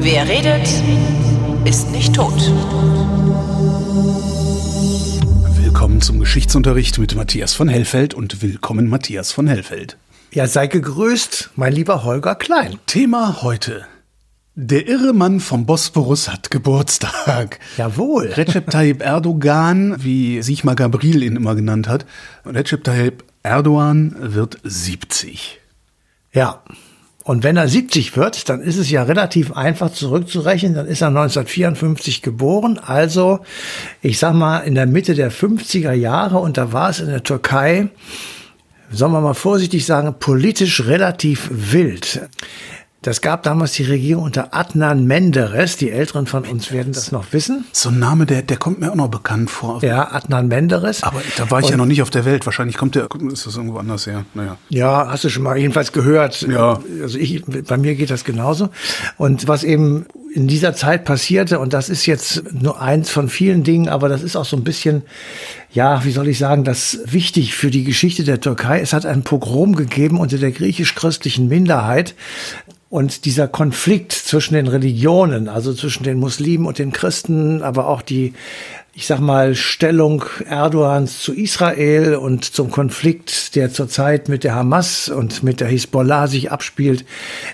Wer redet, ist nicht tot. Willkommen zum Geschichtsunterricht mit Matthias von Hellfeld und willkommen Matthias von Hellfeld. Ja, sei gegrüßt, mein lieber Holger Klein. Thema heute. Der irre Mann vom Bosporus hat Geburtstag. Jawohl. Recep Tayyip Erdogan, wie Sigmar Gabriel ihn immer genannt hat. Recep Tayyip Erdogan wird 70. Ja. Und wenn er 70 wird, dann ist es ja relativ einfach zurückzurechnen. Dann ist er 1954 geboren, also ich sag mal in der Mitte der 50er Jahre. Und da war es in der Türkei, sollen wir mal vorsichtig sagen, politisch relativ wild. Das gab damals die Regierung unter Adnan Menderes. Die Älteren von uns werden das noch wissen. So ein Name, der, der kommt mir auch noch bekannt vor. Ja, Adnan Menderes. Aber da war ich Und, ja noch nicht auf der Welt. Wahrscheinlich kommt der, ist das irgendwo anders her. Naja. Ja, hast du schon mal jedenfalls gehört. Ja. Also ich, bei mir geht das genauso. Und was eben in dieser Zeit passierte, und das ist jetzt nur eins von vielen Dingen, aber das ist auch so ein bisschen, ja, wie soll ich sagen, das wichtig für die Geschichte der Türkei. Es hat ein Pogrom gegeben unter der griechisch-christlichen Minderheit. Und dieser Konflikt zwischen den Religionen, also zwischen den Muslimen und den Christen, aber auch die ich sag mal, Stellung Erdogans zu Israel und zum Konflikt, der zurzeit mit der Hamas und mit der Hisbollah sich abspielt,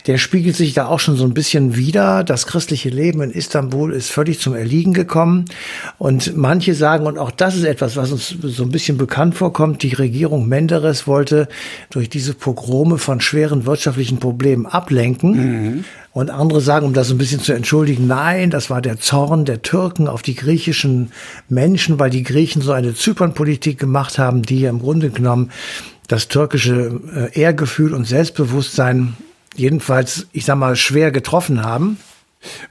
der spiegelt sich da auch schon so ein bisschen wider. Das christliche Leben in Istanbul ist völlig zum Erliegen gekommen. Und manche sagen, und auch das ist etwas, was uns so ein bisschen bekannt vorkommt, die Regierung Menderes wollte durch diese Pogrome von schweren wirtschaftlichen Problemen ablenken. Mhm. Und andere sagen, um das ein bisschen zu entschuldigen, nein, das war der Zorn der Türken auf die griechischen Menschen, weil die Griechen so eine Zypernpolitik gemacht haben, die im Grunde genommen das türkische äh, Ehrgefühl und Selbstbewusstsein jedenfalls, ich sag mal, schwer getroffen haben.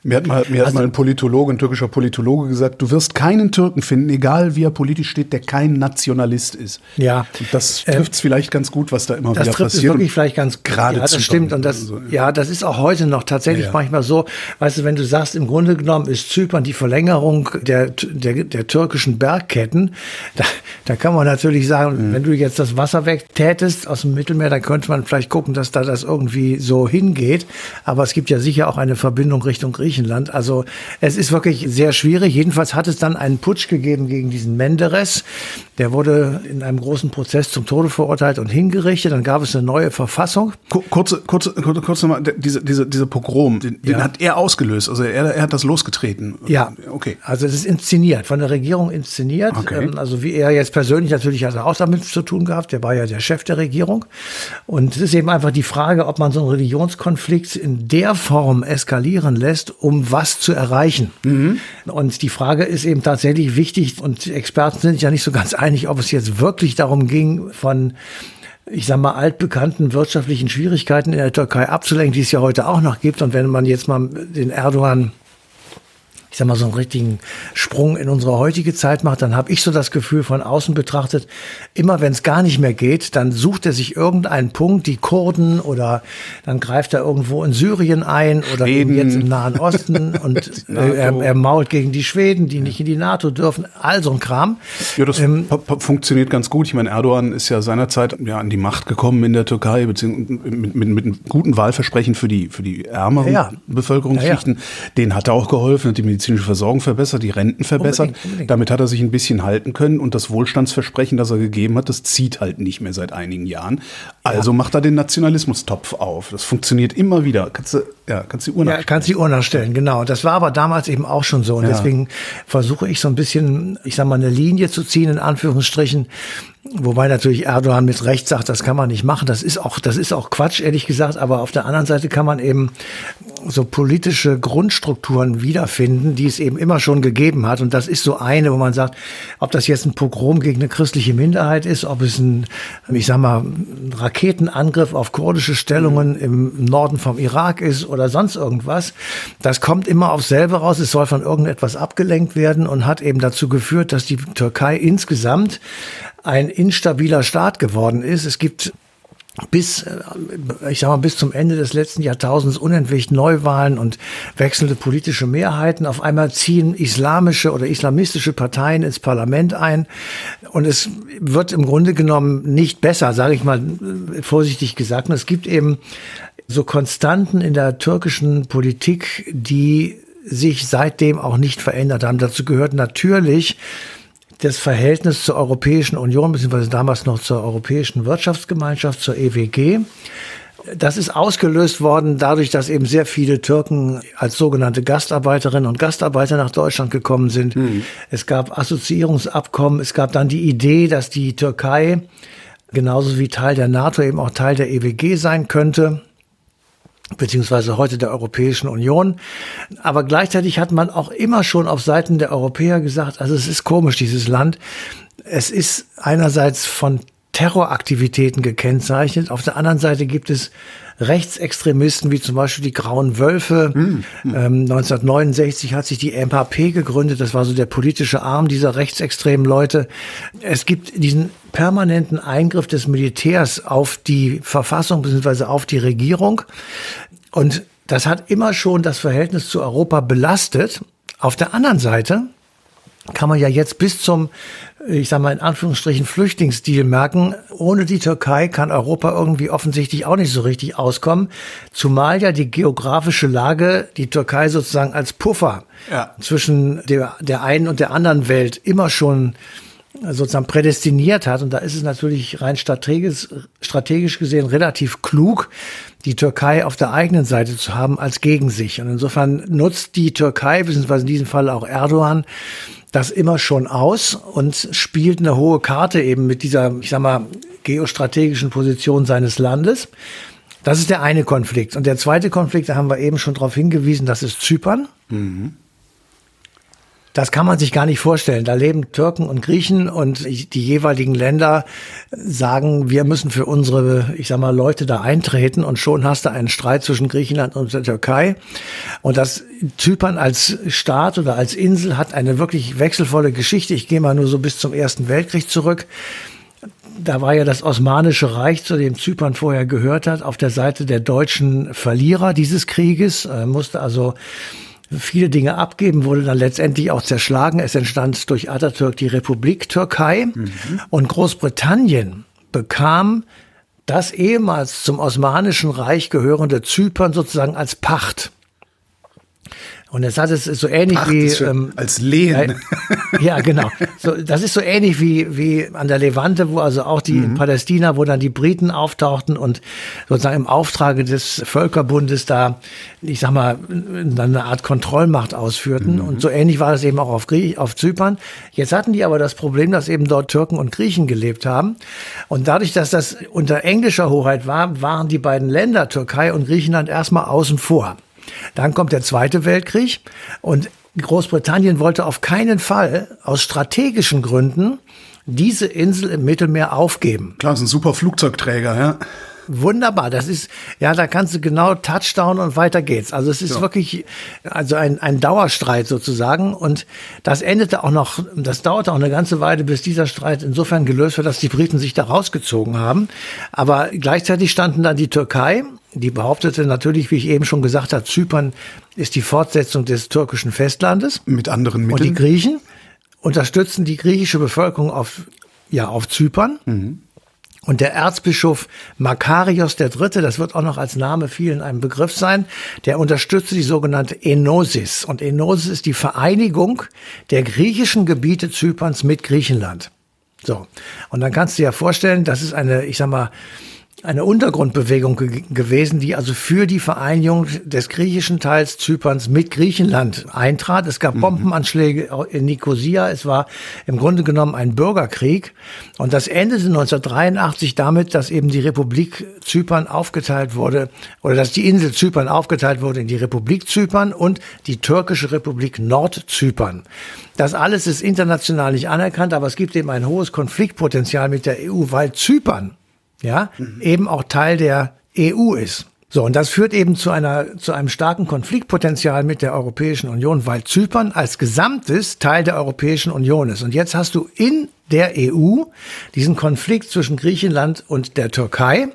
Mir hat mal, mir also, hat mal ein Politologe, ein türkischer Politologe gesagt, du wirst keinen Türken finden, egal wie er politisch steht, der kein Nationalist ist. Ja. Und das trifft es äh, vielleicht ganz gut, was da immer das wieder trifft passiert. Das wirklich vielleicht ganz gerade. Ja, das stimmt. Und das, so, ja. ja. das ist auch heute noch tatsächlich ja. manchmal so. Weißt du, wenn du sagst, im Grunde genommen ist Zypern die Verlängerung der, der, der türkischen Bergketten, da, da kann man natürlich sagen, mhm. wenn du jetzt das Wasser wegtätest aus dem Mittelmeer, dann könnte man vielleicht gucken, dass da das irgendwie so hingeht. Aber es gibt ja sicher auch eine Verbindung Richtung Richtung Griechenland. Also es ist wirklich sehr schwierig. Jedenfalls hat es dann einen Putsch gegeben gegen diesen Menderes. Der wurde in einem großen Prozess zum Tode verurteilt und hingerichtet. Dann gab es eine neue Verfassung. Kurze, kurze, kurze, kurze mal, diese, diese, diese Pogrom, den, ja. den hat er ausgelöst. Also er, er hat das losgetreten. Ja, okay. Also es ist inszeniert, von der Regierung inszeniert. Okay. Ähm, also wie er jetzt persönlich natürlich hat er auch damit zu tun gehabt. Der war ja der Chef der Regierung. Und es ist eben einfach die Frage, ob man so einen Religionskonflikt in der Form eskalieren lässt, um was zu erreichen. Mhm. Und die Frage ist eben tatsächlich wichtig und Experten sind ja nicht so ganz einig, ob es jetzt wirklich darum ging, von ich sag mal, altbekannten wirtschaftlichen Schwierigkeiten in der Türkei abzulenken, die es ja heute auch noch gibt. Und wenn man jetzt mal den Erdogan ich sag mal, so einen richtigen Sprung in unsere heutige Zeit macht, dann habe ich so das Gefühl von außen betrachtet, immer wenn es gar nicht mehr geht, dann sucht er sich irgendeinen Punkt, die Kurden oder dann greift er irgendwo in Syrien ein oder eben jetzt im Nahen Osten und äh, er, er, mault gegen die Schweden, die nicht in die NATO dürfen, all so ein Kram. Ja, das ähm, funktioniert ganz gut. Ich meine, Erdogan ist ja seinerzeit ja an die Macht gekommen in der Türkei, beziehungsweise mit, mit, mit einem guten Wahlversprechen für die, für die ärmeren ja. Bevölkerungsschichten. Ja, ja. Den hat er auch geholfen, hat die Medizin medizinische Versorgung verbessert, die Renten verbessert. Unbedingt, unbedingt. Damit hat er sich ein bisschen halten können und das Wohlstandsversprechen, das er gegeben hat, das zieht halt nicht mehr seit einigen Jahren. Also ja. macht er den Nationalismustopf auf. Das funktioniert immer wieder. Kannst du, ja, kannst die Uhr nachstellen. Ja, kannst die Uhr nachstellen, genau. Das war aber damals eben auch schon so. Und ja. deswegen versuche ich so ein bisschen, ich sag mal, eine Linie zu ziehen, in Anführungsstrichen, Wobei natürlich Erdogan mit Recht sagt, das kann man nicht machen. Das ist auch, das ist auch Quatsch, ehrlich gesagt. Aber auf der anderen Seite kann man eben so politische Grundstrukturen wiederfinden, die es eben immer schon gegeben hat. Und das ist so eine, wo man sagt, ob das jetzt ein Pogrom gegen eine christliche Minderheit ist, ob es ein, ich sag mal, ein Raketenangriff auf kurdische Stellungen im Norden vom Irak ist oder sonst irgendwas. Das kommt immer auf selber raus. Es soll von irgendetwas abgelenkt werden und hat eben dazu geführt, dass die Türkei insgesamt ein instabiler Staat geworden ist. Es gibt bis, äh, ich sag mal, bis zum Ende des letzten Jahrtausends unentwegt Neuwahlen und wechselnde politische Mehrheiten. Auf einmal ziehen islamische oder islamistische Parteien ins Parlament ein. Und es wird im Grunde genommen nicht besser, sage ich mal äh, vorsichtig gesagt. Und es gibt eben so Konstanten in der türkischen Politik, die sich seitdem auch nicht verändert haben. Dazu gehört natürlich das Verhältnis zur Europäischen Union, beziehungsweise damals noch zur Europäischen Wirtschaftsgemeinschaft, zur EWG. Das ist ausgelöst worden dadurch, dass eben sehr viele Türken als sogenannte Gastarbeiterinnen und Gastarbeiter nach Deutschland gekommen sind. Mhm. Es gab Assoziierungsabkommen, es gab dann die Idee, dass die Türkei genauso wie Teil der NATO eben auch Teil der EWG sein könnte beziehungsweise heute der Europäischen Union. Aber gleichzeitig hat man auch immer schon auf Seiten der Europäer gesagt, also es ist komisch, dieses Land. Es ist einerseits von Terroraktivitäten gekennzeichnet. Auf der anderen Seite gibt es Rechtsextremisten wie zum Beispiel die Grauen Wölfe. Mhm. Ähm, 1969 hat sich die MHP gegründet. Das war so der politische Arm dieser rechtsextremen Leute. Es gibt diesen permanenten Eingriff des Militärs auf die Verfassung bzw. auf die Regierung. Und das hat immer schon das Verhältnis zu Europa belastet. Auf der anderen Seite kann man ja jetzt bis zum, ich sage mal in Anführungsstrichen, Flüchtlingsdeal merken, ohne die Türkei kann Europa irgendwie offensichtlich auch nicht so richtig auskommen, zumal ja die geografische Lage die Türkei sozusagen als Puffer ja. zwischen der, der einen und der anderen Welt immer schon sozusagen prädestiniert hat. Und da ist es natürlich rein strategisch, strategisch gesehen relativ klug, die Türkei auf der eigenen Seite zu haben als gegen sich. Und insofern nutzt die Türkei, beziehungsweise in diesem Fall auch Erdogan, das immer schon aus und spielt eine hohe Karte eben mit dieser, ich sag mal, geostrategischen Position seines Landes. Das ist der eine Konflikt. Und der zweite Konflikt, da haben wir eben schon darauf hingewiesen, das ist Zypern. Mhm. Das kann man sich gar nicht vorstellen. Da leben Türken und Griechen und die jeweiligen Länder sagen, wir müssen für unsere, ich sag mal, Leute da eintreten und schon hast du einen Streit zwischen Griechenland und der Türkei. Und das Zypern als Staat oder als Insel hat eine wirklich wechselvolle Geschichte. Ich gehe mal nur so bis zum Ersten Weltkrieg zurück da war ja das Osmanische Reich, zu dem Zypern vorher gehört hat, auf der Seite der deutschen Verlierer dieses Krieges, Er musste also viele Dinge abgeben, wurde dann letztendlich auch zerschlagen. Es entstand durch Atatürk die Republik Türkei mhm. und Großbritannien bekam das ehemals zum Osmanischen Reich gehörende Zypern sozusagen als Pacht. Und es hat es so ähnlich Ach, wie ähm, als Lehen. Äh, ja, genau. So, das ist so ähnlich wie wie an der Levante, wo also auch die mhm. in Palästina, wo dann die Briten auftauchten und sozusagen im Auftrage des Völkerbundes da, ich sag mal, eine Art Kontrollmacht ausführten. Mhm. Und so ähnlich war das eben auch auf, Griech, auf Zypern. Jetzt hatten die aber das Problem, dass eben dort Türken und Griechen gelebt haben. Und dadurch, dass das unter englischer Hoheit war, waren die beiden Länder Türkei und Griechenland erstmal außen vor. Dann kommt der Zweite Weltkrieg und Großbritannien wollte auf keinen Fall aus strategischen Gründen diese Insel im Mittelmeer aufgeben. Klar, ist ein super Flugzeugträger, ja. Wunderbar, das ist, ja, da kannst du genau Touchdown und weiter geht's. Also es ist ja. wirklich, also ein, ein Dauerstreit sozusagen und das endete auch noch, das dauerte auch eine ganze Weile, bis dieser Streit insofern gelöst wird, dass die Briten sich da rausgezogen haben. Aber gleichzeitig standen dann die Türkei die behauptete natürlich, wie ich eben schon gesagt habe, Zypern ist die Fortsetzung des türkischen Festlandes. Mit anderen Mitteln. Und die Griechen unterstützen die griechische Bevölkerung auf, ja, auf Zypern. Mhm. Und der Erzbischof Makarios III., das wird auch noch als Name vielen ein Begriff sein, der unterstützte die sogenannte Enosis. Und Enosis ist die Vereinigung der griechischen Gebiete Zyperns mit Griechenland. So. Und dann kannst du dir ja vorstellen, das ist eine, ich sag mal, eine Untergrundbewegung ge gewesen, die also für die Vereinigung des griechischen Teils Zyperns mit Griechenland eintrat. Es gab mhm. Bombenanschläge in Nicosia. Es war im Grunde genommen ein Bürgerkrieg. Und das endete 1983 damit, dass eben die Republik Zypern aufgeteilt wurde, oder dass die Insel Zypern aufgeteilt wurde in die Republik Zypern und die türkische Republik Nordzypern. Das alles ist international nicht anerkannt, aber es gibt eben ein hohes Konfliktpotenzial mit der EU, weil Zypern ja, mhm. eben auch Teil der EU ist. So, und das führt eben zu einer, zu einem starken Konfliktpotenzial mit der Europäischen Union, weil Zypern als Gesamtes Teil der Europäischen Union ist. Und jetzt hast du in der EU diesen Konflikt zwischen Griechenland und der Türkei.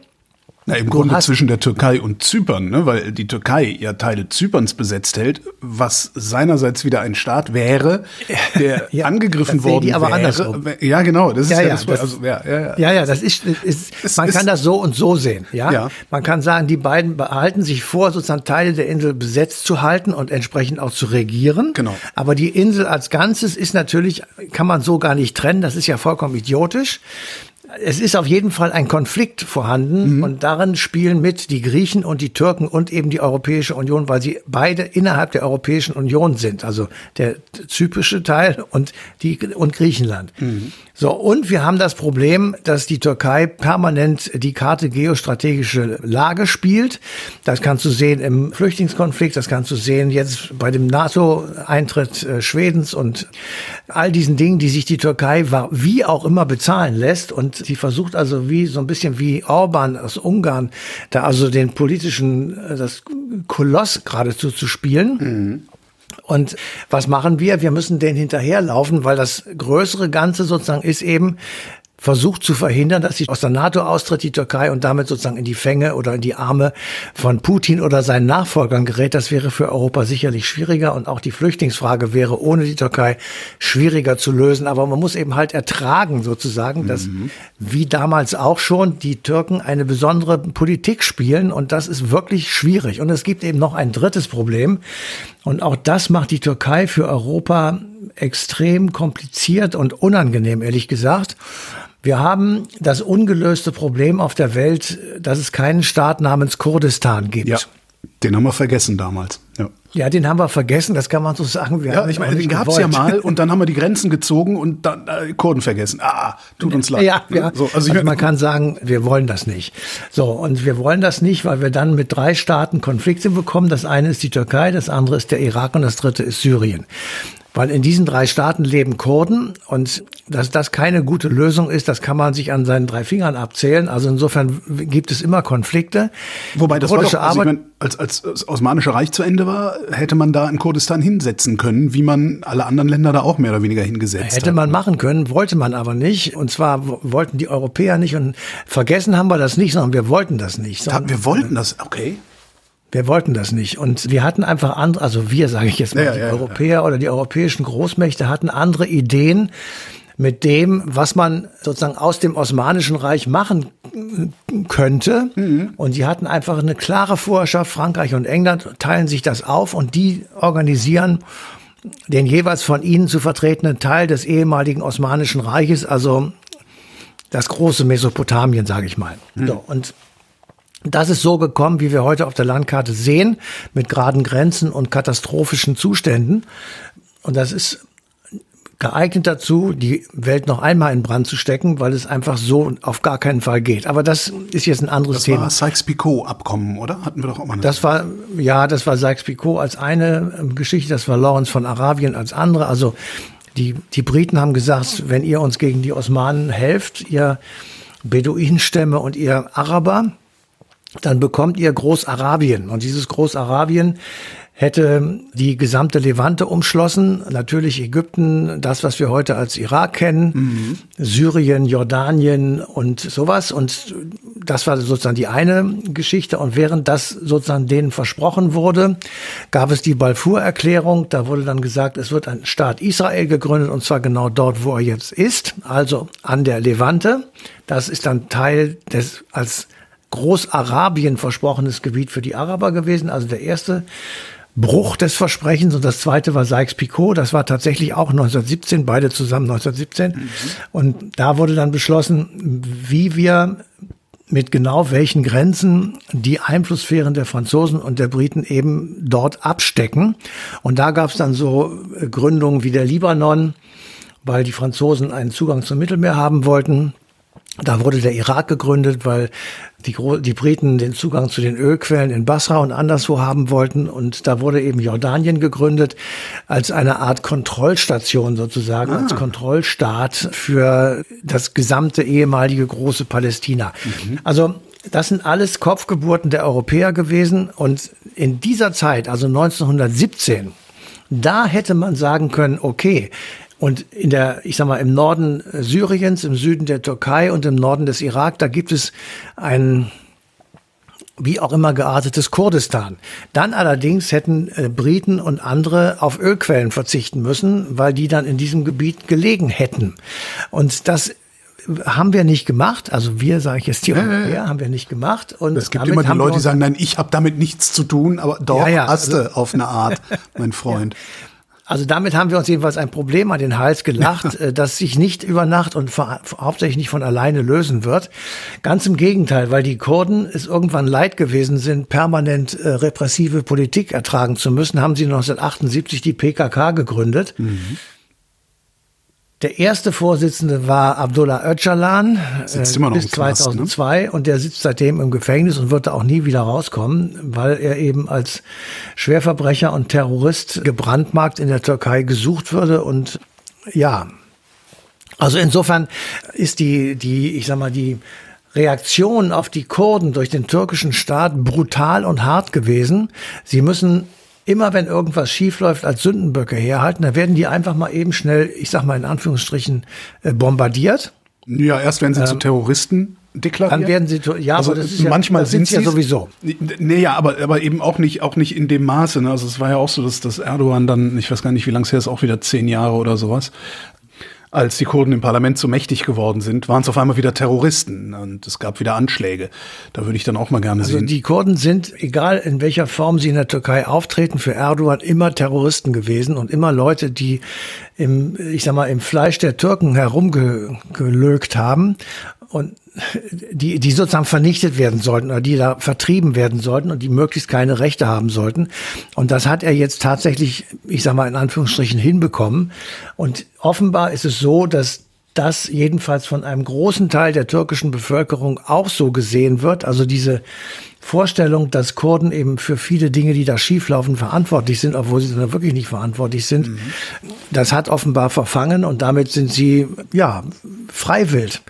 Na, im Grunde zwischen der Türkei und Zypern, ne? weil die Türkei ja Teile Zyperns besetzt hält, was seinerseits wieder ein Staat wäre, der ja, angegriffen worden die aber wäre. Andersrum. Ja, genau. Das ist ja, ja, das, das, also, ja, ja, ja. ja, ja das ist, ist man ist, kann das so und so sehen. Ja? ja, man kann sagen, die beiden behalten sich vor, sozusagen Teile der Insel besetzt zu halten und entsprechend auch zu regieren. Genau. Aber die Insel als Ganzes ist natürlich, kann man so gar nicht trennen. Das ist ja vollkommen idiotisch es ist auf jeden Fall ein Konflikt vorhanden mhm. und darin spielen mit die Griechen und die Türken und eben die Europäische Union, weil sie beide innerhalb der Europäischen Union sind, also der zyprische Teil und die und Griechenland. Mhm. So, und wir haben das Problem, dass die Türkei permanent die Karte geostrategische Lage spielt. Das kannst du sehen im Flüchtlingskonflikt, das kannst du sehen jetzt bei dem NATO-Eintritt äh, Schwedens und all diesen Dingen, die sich die Türkei wie auch immer bezahlen lässt. Und sie versucht also wie so ein bisschen wie Orban aus Ungarn, da also den politischen, äh, das Koloss geradezu zu spielen. Mhm. Und was machen wir? Wir müssen denen hinterherlaufen, weil das größere Ganze sozusagen ist eben, versucht zu verhindern, dass sie aus der NATO austritt, die Türkei, und damit sozusagen in die Fänge oder in die Arme von Putin oder seinen Nachfolgern gerät. Das wäre für Europa sicherlich schwieriger und auch die Flüchtlingsfrage wäre ohne die Türkei schwieriger zu lösen. Aber man muss eben halt ertragen sozusagen, dass mhm. wie damals auch schon die Türken eine besondere Politik spielen und das ist wirklich schwierig. Und es gibt eben noch ein drittes Problem und auch das macht die Türkei für Europa extrem kompliziert und unangenehm, ehrlich gesagt. Wir haben das ungelöste Problem auf der Welt, dass es keinen Staat namens Kurdistan gibt. Ja, den haben wir vergessen damals. Ja. ja, den haben wir vergessen, das kann man so sagen. Wir ja, ich meine, den gab es ja mal und dann haben wir die Grenzen gezogen und dann äh, Kurden vergessen. Ah, tut uns leid. Ja, ja. So, also, also man kann sagen, wir wollen das nicht. So, und wir wollen das nicht, weil wir dann mit drei Staaten Konflikte bekommen. Das eine ist die Türkei, das andere ist der Irak und das dritte ist Syrien. Weil in diesen drei Staaten leben Kurden und dass das keine gute Lösung ist, das kann man sich an seinen drei Fingern abzählen. Also insofern gibt es immer Konflikte. Wobei das war doch, also ich mein, als, als das Osmanische Reich zu Ende war, hätte man da in Kurdistan hinsetzen können, wie man alle anderen Länder da auch mehr oder weniger hingesetzt hätte hat. Hätte man machen können, wollte man aber nicht. Und zwar wollten die Europäer nicht und vergessen haben wir das nicht, sondern wir wollten das nicht. wir wollten das, okay. Wir wollten das nicht. Und wir hatten einfach andere, also wir sage ich jetzt mal, ja, die ja, Europäer ja. oder die europäischen Großmächte hatten andere Ideen mit dem, was man sozusagen aus dem Osmanischen Reich machen könnte. Mhm. Und sie hatten einfach eine klare Vorherrschaft. Frankreich und England teilen sich das auf und die organisieren den jeweils von ihnen zu vertretenen Teil des ehemaligen Osmanischen Reiches, also das große Mesopotamien, sage ich mal. Mhm. So, und das ist so gekommen, wie wir heute auf der Landkarte sehen, mit geraden Grenzen und katastrophischen Zuständen. Und das ist geeignet dazu, die Welt noch einmal in Brand zu stecken, weil es einfach so auf gar keinen Fall geht. Aber das ist jetzt ein anderes das Thema. Das war Sykes-Picot-Abkommen, oder? Hatten wir doch auch mal. Das war, ja, das war Sykes-Picot als eine ähm, Geschichte, das war Lawrence von Arabien als andere. Also die, die Briten haben gesagt, wenn ihr uns gegen die Osmanen helft, ihr Beduinenstämme und ihr Araber, dann bekommt ihr Großarabien. Und dieses Großarabien hätte die gesamte Levante umschlossen, natürlich Ägypten, das, was wir heute als Irak kennen, mhm. Syrien, Jordanien und sowas. Und das war sozusagen die eine Geschichte. Und während das sozusagen denen versprochen wurde, gab es die Balfour-Erklärung. Da wurde dann gesagt, es wird ein Staat Israel gegründet, und zwar genau dort, wo er jetzt ist, also an der Levante. Das ist dann Teil des als Großarabien versprochenes Gebiet für die Araber gewesen. Also der erste Bruch des Versprechens und das zweite war Sykes-Picot. Das war tatsächlich auch 1917, beide zusammen 1917. Mhm. Und da wurde dann beschlossen, wie wir mit genau welchen Grenzen die Einflusssphären der Franzosen und der Briten eben dort abstecken. Und da gab es dann so Gründungen wie der Libanon, weil die Franzosen einen Zugang zum Mittelmeer haben wollten. Da wurde der Irak gegründet, weil die, die Briten den Zugang zu den Ölquellen in Basra und anderswo haben wollten. Und da wurde eben Jordanien gegründet als eine Art Kontrollstation sozusagen, ah. als Kontrollstaat für das gesamte ehemalige große Palästina. Mhm. Also das sind alles Kopfgeburten der Europäer gewesen. Und in dieser Zeit, also 1917, da hätte man sagen können, okay, und in der, ich sag mal, im Norden Syriens, im Süden der Türkei und im Norden des Irak, da gibt es ein, wie auch immer geartetes Kurdistan. Dann allerdings hätten äh, Briten und andere auf Ölquellen verzichten müssen, weil die dann in diesem Gebiet gelegen hätten. Und das haben wir nicht gemacht. Also wir, sage ich jetzt die Europäer, haben wir nicht gemacht. Und es gibt immer die Leute, die sagen, nein, ich habe damit nichts zu tun, aber doch, ja, ja, hast also, du auf eine Art, mein Freund. Also damit haben wir uns jedenfalls ein Problem an den Hals gelacht, ja. das sich nicht über Nacht und hauptsächlich nicht von alleine lösen wird. Ganz im Gegenteil, weil die Kurden es irgendwann leid gewesen sind, permanent äh, repressive Politik ertragen zu müssen, haben sie 1978 die PKK gegründet. Mhm. Der erste Vorsitzende war Abdullah Öcalan sitzt immer noch bis 2002 ne? und der sitzt seitdem im Gefängnis und wird da auch nie wieder rauskommen, weil er eben als Schwerverbrecher und Terrorist gebrandmarkt in der Türkei gesucht würde und ja, also insofern ist die die ich sag mal die Reaktion auf die Kurden durch den türkischen Staat brutal und hart gewesen. Sie müssen immer wenn irgendwas schiefläuft, als Sündenböcke herhalten. Da werden die einfach mal eben schnell, ich sag mal in Anführungsstrichen, äh, bombardiert. Ja, erst wenn sie ähm, zu Terroristen deklarieren. Dann werden sie, ja, also aber das ist ja, manchmal das sind sie ja sowieso. Nee, ja, aber, aber eben auch nicht, auch nicht in dem Maße. Ne? Also es war ja auch so, dass, dass Erdogan dann, ich weiß gar nicht, wie lange es her ist, auch wieder zehn Jahre oder sowas, als die Kurden im Parlament so mächtig geworden sind, waren es auf einmal wieder Terroristen und es gab wieder Anschläge. Da würde ich dann auch mal gerne also sehen. Also die Kurden sind, egal in welcher Form sie in der Türkei auftreten, für Erdogan immer Terroristen gewesen und immer Leute, die im, ich sag mal, im Fleisch der Türken herumgelögt haben und die, die sozusagen vernichtet werden sollten oder die da vertrieben werden sollten und die möglichst keine Rechte haben sollten. Und das hat er jetzt tatsächlich, ich sag mal in Anführungsstrichen, hinbekommen. Und offenbar ist es so, dass das jedenfalls von einem großen Teil der türkischen Bevölkerung auch so gesehen wird. Also diese Vorstellung, dass Kurden eben für viele Dinge, die da schieflaufen, verantwortlich sind, obwohl sie dann wirklich nicht verantwortlich sind, mhm. das hat offenbar verfangen und damit sind sie, ja, freiwillig.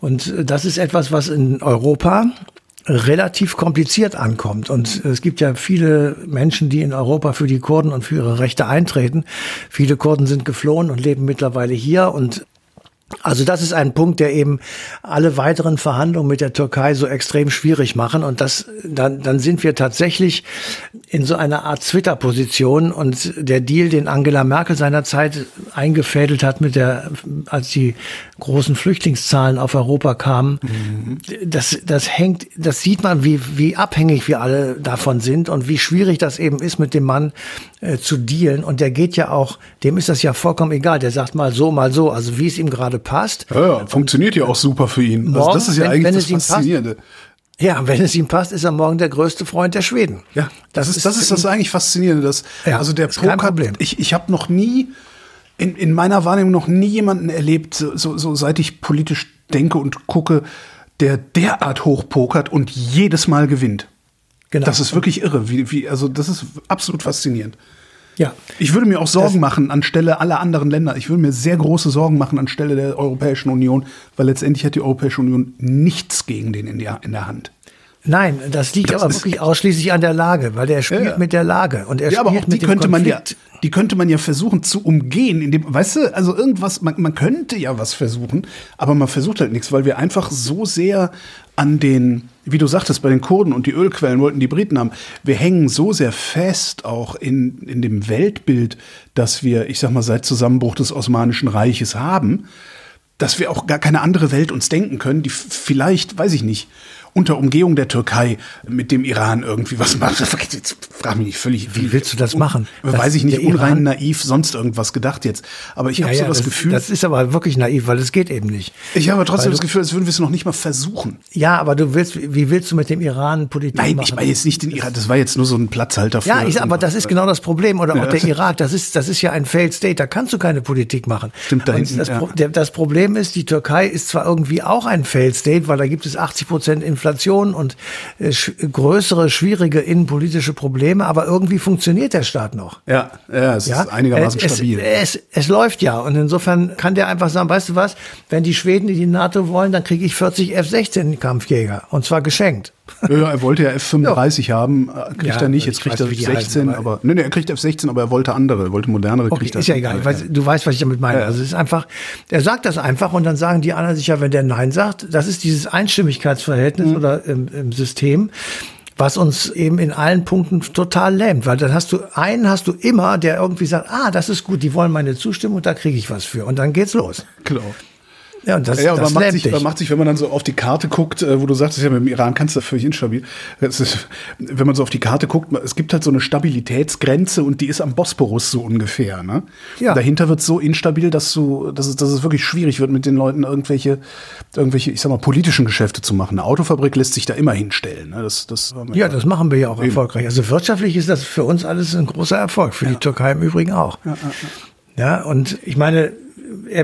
Und das ist etwas, was in Europa relativ kompliziert ankommt. Und es gibt ja viele Menschen, die in Europa für die Kurden und für ihre Rechte eintreten. Viele Kurden sind geflohen und leben mittlerweile hier und also das ist ein Punkt, der eben alle weiteren Verhandlungen mit der Türkei so extrem schwierig machen. Und das, dann, dann sind wir tatsächlich in so einer Art Twitter-Position. Und der Deal, den Angela Merkel seinerzeit eingefädelt hat mit der, als die großen Flüchtlingszahlen auf Europa kamen, mhm. das, das hängt, das sieht man, wie, wie abhängig wir alle davon sind und wie schwierig das eben ist, mit dem Mann äh, zu dealen. Und der geht ja auch, dem ist das ja vollkommen egal. Der sagt mal so, mal so, also wie es ihm gerade passt. Ja, ja funktioniert ja auch super für ihn. Morgen, also das ist ja wenn, eigentlich wenn das Faszinierende. Ja, wenn es ihm passt, ist er morgen der größte Freund der Schweden. Ja, das, das ist das ist das eigentlich faszinierende, dass ja, also der Poker. Ich ich habe noch nie in, in meiner Wahrnehmung noch nie jemanden erlebt, so, so seit ich politisch denke und gucke, der derart hochpokert und jedes Mal gewinnt. Genau. Das ist wirklich irre. Wie, wie, also das ist absolut faszinierend. Ja. Ich würde mir auch Sorgen das machen anstelle aller anderen Länder. Ich würde mir sehr große Sorgen machen anstelle der Europäischen Union, weil letztendlich hat die Europäische Union nichts gegen den in der, in der Hand. Nein, das liegt das aber wirklich ausschließlich an der Lage, weil der spielt ja. mit der Lage und er ja, aber spielt auch die könnte man ja, die könnte man ja versuchen zu umgehen, indem, weißt du, also irgendwas, man, man könnte ja was versuchen, aber man versucht halt nichts, weil wir einfach so sehr an den, wie du sagtest, bei den Kurden und die Ölquellen wollten die Briten haben. Wir hängen so sehr fest auch in, in dem Weltbild, das wir, ich sag mal, seit Zusammenbruch des Osmanischen Reiches haben, dass wir auch gar keine andere Welt uns denken können, die vielleicht, weiß ich nicht, unter Umgehung der Türkei mit dem Iran irgendwie was macht. Jetzt frag mich nicht völlig. Wie willst du das machen? Weiß ich nicht, unrein Iran? naiv, sonst irgendwas gedacht jetzt. Aber ich habe ja, so das, das, Gefühl. Das ist aber wirklich naiv, weil es geht eben nicht. Ich habe trotzdem das Gefühl, als würden wir es noch nicht mal versuchen. Ja, aber du willst, wie willst du mit dem Iran Politik Nein, machen? ich meine jetzt nicht den Iran, das war jetzt nur so ein Platzhalter für. Ja, ich, aber das ist genau das Problem. Oder auch der Irak, das ist, das ist ja ein Failed State, da kannst du keine Politik machen. Stimmt da hinten, das, ja. das Problem ist, die Türkei ist zwar irgendwie auch ein Failed State, weil da gibt es 80 Prozent Inflation und äh, sch größere, schwierige innenpolitische Probleme, aber irgendwie funktioniert der Staat noch. Ja, ja es ja? ist einigermaßen es, stabil. Es, es, es läuft ja und insofern kann der einfach sagen, weißt du was, wenn die Schweden in die NATO wollen, dann kriege ich 40 F-16 Kampfjäger und zwar geschenkt. Ja, er wollte ja F-35 ja. haben, äh, kriegt ja, er nicht, jetzt kriegt er F-16, aber, aber nee, nee, er kriegt F-16, aber er wollte andere, er wollte modernere, okay, kriegt er. Ist ja egal, weiß, du weißt, was ich damit meine. Also es ist einfach, er sagt das einfach und dann sagen die anderen sich ja, wenn der Nein sagt, das ist dieses Einstimmigkeitsverhältnis mhm. oder im, im System was uns eben in allen Punkten total lähmt, weil dann hast du einen hast du immer, der irgendwie sagt, ah, das ist gut, die wollen meine Zustimmung, da kriege ich was für und dann geht's los. Genau. Ja, und das, ja, das man, macht sich, man macht sich, wenn man dann so auf die Karte guckt, äh, wo du sagst, ja, mit dem Iran kannst du völlig instabil. Ist, wenn man so auf die Karte guckt, es gibt halt so eine Stabilitätsgrenze und die ist am Bosporus so ungefähr. Ne? Ja. Dahinter wird es so instabil, dass du, dass es, dass es wirklich schwierig wird, mit den Leuten irgendwelche, irgendwelche, ich sag mal, politischen Geschäfte zu machen. Eine Autofabrik lässt sich da immer hinstellen. Ne? Das, das ja, das machen wir ja auch eben. erfolgreich. Also wirtschaftlich ist das für uns alles ein großer Erfolg, für ja. die Türkei im Übrigen auch. Ja, ja, und ich meine,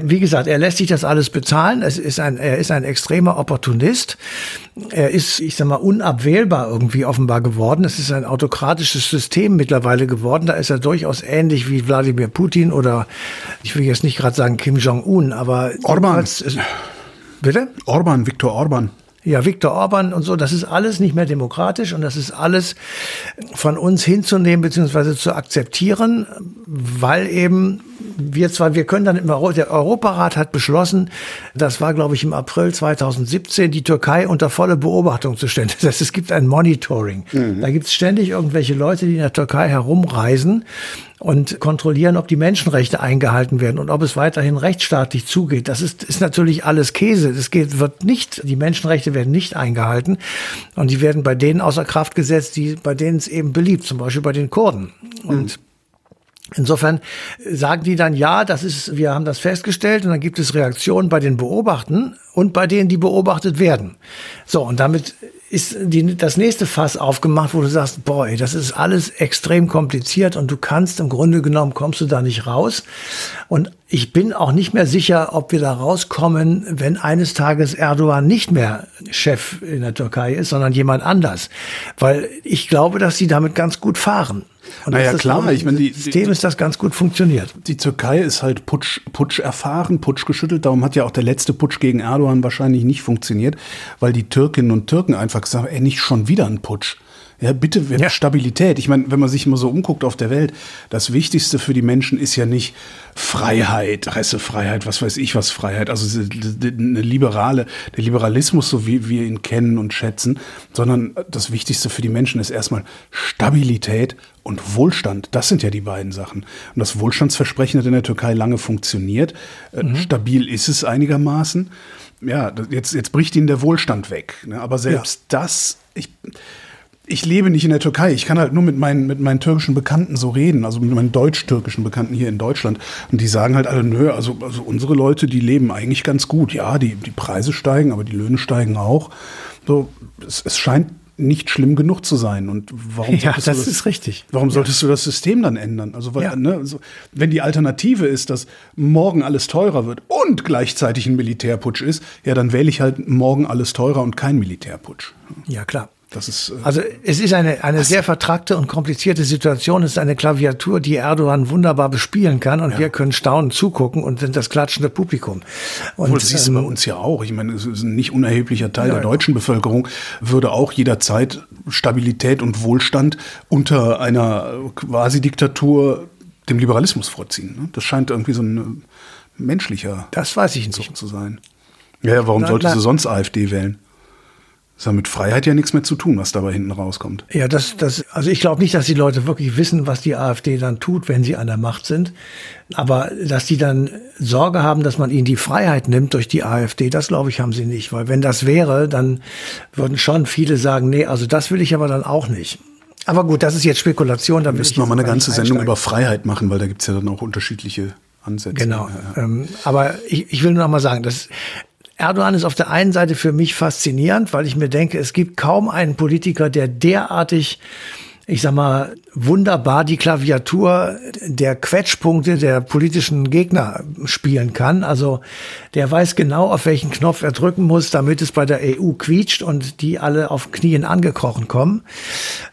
wie gesagt, er lässt sich das alles bezahlen. Es ist ein, er ist ein extremer Opportunist. Er ist, ich sag mal, unabwählbar irgendwie offenbar geworden. Es ist ein autokratisches System mittlerweile geworden. Da ist er durchaus ähnlich wie Wladimir Putin oder ich will jetzt nicht gerade sagen Kim Jong-un, aber Orban. Bitte? Orban, Viktor Orban. Ja, Viktor Orban und so, das ist alles nicht mehr demokratisch und das ist alles von uns hinzunehmen bzw. zu akzeptieren, weil eben wir zwar, wir können dann im Euro, der Europarat hat beschlossen, das war glaube ich im April 2017, die Türkei unter volle Beobachtung zu stellen. Das heißt, es gibt ein Monitoring. Mhm. Da gibt es ständig irgendwelche Leute, die in der Türkei herumreisen und kontrollieren, ob die Menschenrechte eingehalten werden und ob es weiterhin rechtsstaatlich zugeht. Das ist, ist natürlich alles Käse. Das geht, wird nicht, die Menschenrechte werden nicht eingehalten und die werden bei denen außer Kraft gesetzt, die, bei denen es eben beliebt, zum Beispiel bei den Kurden. Und mhm. Insofern sagen die dann, ja, das ist, wir haben das festgestellt und dann gibt es Reaktionen bei den Beobachten und bei denen, die beobachtet werden. So, und damit ist die, das nächste Fass aufgemacht, wo du sagst, boy, das ist alles extrem kompliziert und du kannst im Grunde genommen kommst du da nicht raus. Und ich bin auch nicht mehr sicher, ob wir da rauskommen, wenn eines Tages Erdogan nicht mehr Chef in der Türkei ist, sondern jemand anders. Weil ich glaube, dass sie damit ganz gut fahren. Und naja, klar, ich meine, die, System die, ist das ganz gut funktioniert. Die Türkei ist halt Putsch, Putsch erfahren, Putsch geschüttelt. Darum hat ja auch der letzte Putsch gegen Erdogan wahrscheinlich nicht funktioniert, weil die Türkinnen und Türken einfach gesagt haben, ey, nicht schon wieder ein Putsch. Ja, bitte, ja. Stabilität. Ich meine, wenn man sich immer so umguckt auf der Welt, das Wichtigste für die Menschen ist ja nicht Freiheit, Pressefreiheit, was weiß ich was Freiheit, also eine liberale, der Liberalismus, so wie wir ihn kennen und schätzen, sondern das Wichtigste für die Menschen ist erstmal Stabilität und Wohlstand. Das sind ja die beiden Sachen. Und das Wohlstandsversprechen hat in der Türkei lange funktioniert. Äh, mhm. Stabil ist es einigermaßen. Ja, jetzt, jetzt bricht ihnen der Wohlstand weg. Ne? Aber selbst ja. das, ich, ich lebe nicht in der Türkei. Ich kann halt nur mit meinen, mit meinen türkischen Bekannten so reden, also mit meinen deutsch-türkischen Bekannten hier in Deutschland. Und die sagen halt alle, nö, also, also unsere Leute, die leben eigentlich ganz gut. Ja, die, die Preise steigen, aber die Löhne steigen auch. So, es, es scheint nicht schlimm genug zu sein. Und warum ja, das, das, ist richtig. Warum solltest du das System dann ändern? Also, weil, ja. ne, also, wenn die Alternative ist, dass morgen alles teurer wird und gleichzeitig ein Militärputsch ist, ja, dann wähle ich halt morgen alles teurer und kein Militärputsch. Ja, klar. Das ist, äh, also es ist eine, eine sehr vertragte und komplizierte Situation. Es ist eine Klaviatur, die Erdogan wunderbar bespielen kann und ja. wir können staunend zugucken und sind das klatschende Publikum. Und das siehst du bei ähm, uns ja auch. Ich meine, es ist ein nicht unerheblicher Teil ja, der deutschen Bevölkerung, würde auch jederzeit Stabilität und Wohlstand unter einer Quasi-Diktatur dem Liberalismus vorziehen. Ne? Das scheint irgendwie so ein menschlicher das weiß ich nicht. zu sein. Ja, warum na, solltest na, du sonst AfD wählen? Das hat mit Freiheit ja nichts mehr zu tun, was dabei hinten rauskommt. Ja, das, das, also ich glaube nicht, dass die Leute wirklich wissen, was die AfD dann tut, wenn sie an der Macht sind. Aber dass die dann Sorge haben, dass man ihnen die Freiheit nimmt durch die AfD, das glaube ich, haben sie nicht. Weil wenn das wäre, dann würden schon viele sagen, nee, also das will ich aber dann auch nicht. Aber gut, das ist jetzt Spekulation. Da müssten wir mal eine ganze Sendung über Freiheit machen, weil da gibt's ja dann auch unterschiedliche Ansätze. Genau. Ja, ja. Ähm, aber ich, ich will nur noch mal sagen, dass Erdogan ist auf der einen Seite für mich faszinierend, weil ich mir denke, es gibt kaum einen Politiker, der derartig ich sag mal, wunderbar die Klaviatur der Quetschpunkte der politischen Gegner spielen kann. Also der weiß genau, auf welchen Knopf er drücken muss, damit es bei der EU quietscht und die alle auf Knien angekrochen kommen.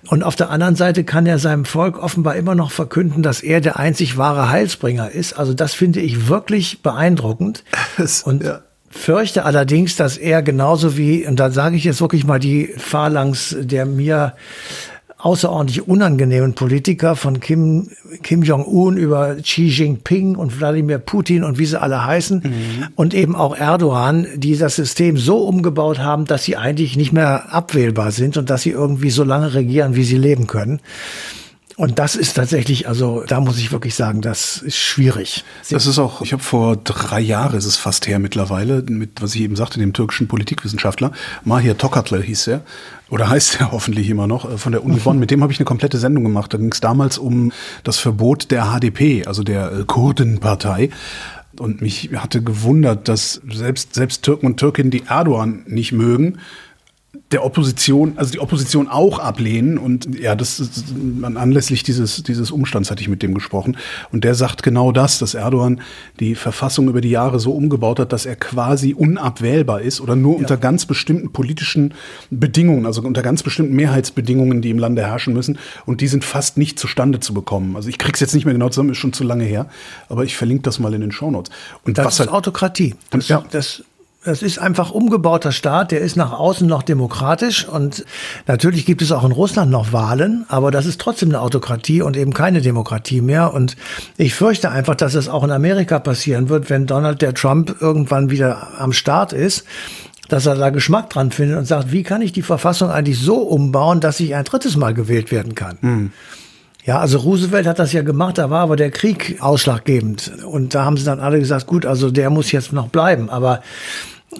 Und auf der anderen Seite kann er seinem Volk offenbar immer noch verkünden, dass er der einzig wahre Heilsbringer ist. Also das finde ich wirklich beeindruckend. Und ja fürchte allerdings, dass er genauso wie, und da sage ich jetzt wirklich mal die Phalanx der mir außerordentlich unangenehmen Politiker von Kim, Kim Jong-un über Xi Jinping und Wladimir Putin und wie sie alle heißen mhm. und eben auch Erdogan, die das System so umgebaut haben, dass sie eigentlich nicht mehr abwählbar sind und dass sie irgendwie so lange regieren, wie sie leben können. Und das ist tatsächlich, also da muss ich wirklich sagen, das ist schwierig. Das ist auch, ich habe vor drei Jahren, ist es fast her mittlerweile, mit, was ich eben sagte, dem türkischen Politikwissenschaftler, Mahir Tokatlı hieß er, oder heißt er hoffentlich immer noch, äh, von der Uni Bonn. Mit dem habe ich eine komplette Sendung gemacht. Da ging es damals um das Verbot der HDP, also der äh, Kurdenpartei. Und mich hatte gewundert, dass selbst, selbst Türken und Türkinnen, die Erdogan nicht mögen, der Opposition, also die Opposition auch ablehnen. Und ja, das ist, anlässlich dieses, dieses Umstands hatte ich mit dem gesprochen. Und der sagt genau das, dass Erdogan die Verfassung über die Jahre so umgebaut hat, dass er quasi unabwählbar ist oder nur ja. unter ganz bestimmten politischen Bedingungen, also unter ganz bestimmten Mehrheitsbedingungen, die im Lande herrschen müssen. Und die sind fast nicht zustande zu bekommen. Also ich krieg's jetzt nicht mehr genau zusammen, ist schon zu lange her. Aber ich verlinke das mal in den Shownotes. Und das was ist halt, Autokratie. Das, ja. das das ist einfach umgebauter Staat, der ist nach außen noch demokratisch und natürlich gibt es auch in Russland noch Wahlen, aber das ist trotzdem eine Autokratie und eben keine Demokratie mehr. Und ich fürchte einfach, dass es auch in Amerika passieren wird, wenn Donald der Trump irgendwann wieder am Start ist dass er da Geschmack dran findet und sagt, wie kann ich die Verfassung eigentlich so umbauen, dass ich ein drittes Mal gewählt werden kann. Mhm. Ja, also Roosevelt hat das ja gemacht, da war aber der Krieg ausschlaggebend. Und da haben sie dann alle gesagt, gut, also der muss jetzt noch bleiben. Aber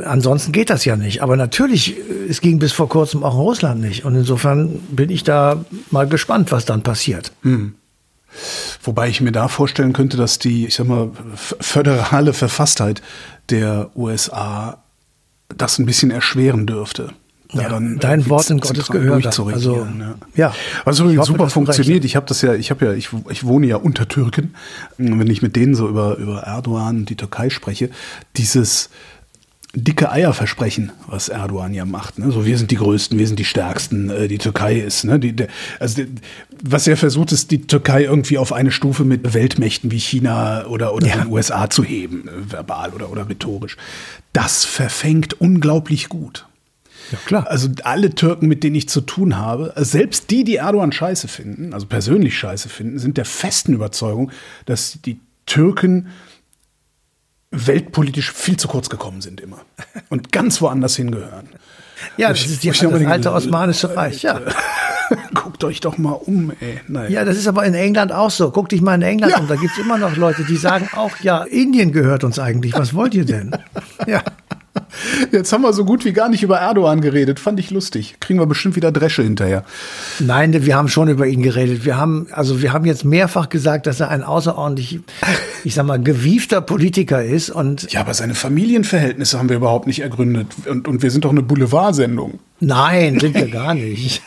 Ansonsten geht das ja nicht. Aber natürlich, äh, es ging bis vor kurzem auch in Russland nicht. Und insofern bin ich da mal gespannt, was dann passiert. Hm. Wobei ich mir da vorstellen könnte, dass die, ich sag mal, föderale Verfasstheit der USA das ein bisschen erschweren dürfte. Ja, dein Wort in Gottes Gehör. Also, ja. ja. Was übrigens hoffe, super funktioniert. Ich habe das ja, ich habe ja, ich, ich wohne ja unter Türken. Wenn ich mit denen so über, über Erdogan und die Türkei spreche, dieses, dicke Eier versprechen, was Erdogan ja macht. Ne? So, wir sind die Größten, wir sind die Stärksten, äh, die Türkei ist. Ne? Die, der, also die, was er versucht, ist, die Türkei irgendwie auf eine Stufe mit Weltmächten wie China oder, oder ja. den USA zu heben, äh, verbal oder, oder rhetorisch. Das verfängt unglaublich gut. Ja, klar. Also alle Türken, mit denen ich zu tun habe, selbst die, die Erdogan scheiße finden, also persönlich scheiße finden, sind der festen Überzeugung, dass die Türken weltpolitisch viel zu kurz gekommen sind immer und ganz woanders hingehören. Ja, das ist die, das alte Osmanische Reich, ja. Guckt euch doch mal um, ey. Naja. Ja, das ist aber in England auch so. Guckt dich mal in England ja. um. Da gibt es immer noch Leute, die sagen auch, ja, Indien gehört uns eigentlich. Was wollt ihr denn? Ja. Jetzt haben wir so gut wie gar nicht über Erdogan geredet. Fand ich lustig. Kriegen wir bestimmt wieder Dresche hinterher. Nein, wir haben schon über ihn geredet. Wir haben, also wir haben jetzt mehrfach gesagt, dass er ein außerordentlich, ich sag mal, gewiefter Politiker ist und. Ja, aber seine Familienverhältnisse haben wir überhaupt nicht ergründet. Und, und wir sind doch eine Boulevardsendung. Nein, sind wir gar nicht.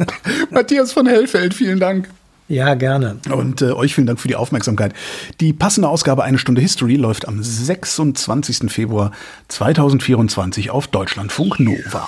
Matthias von Hellfeld, vielen Dank. Ja, gerne. Und äh, euch vielen Dank für die Aufmerksamkeit. Die passende Ausgabe Eine Stunde History läuft am 26. Februar 2024 auf Deutschlandfunk Nova.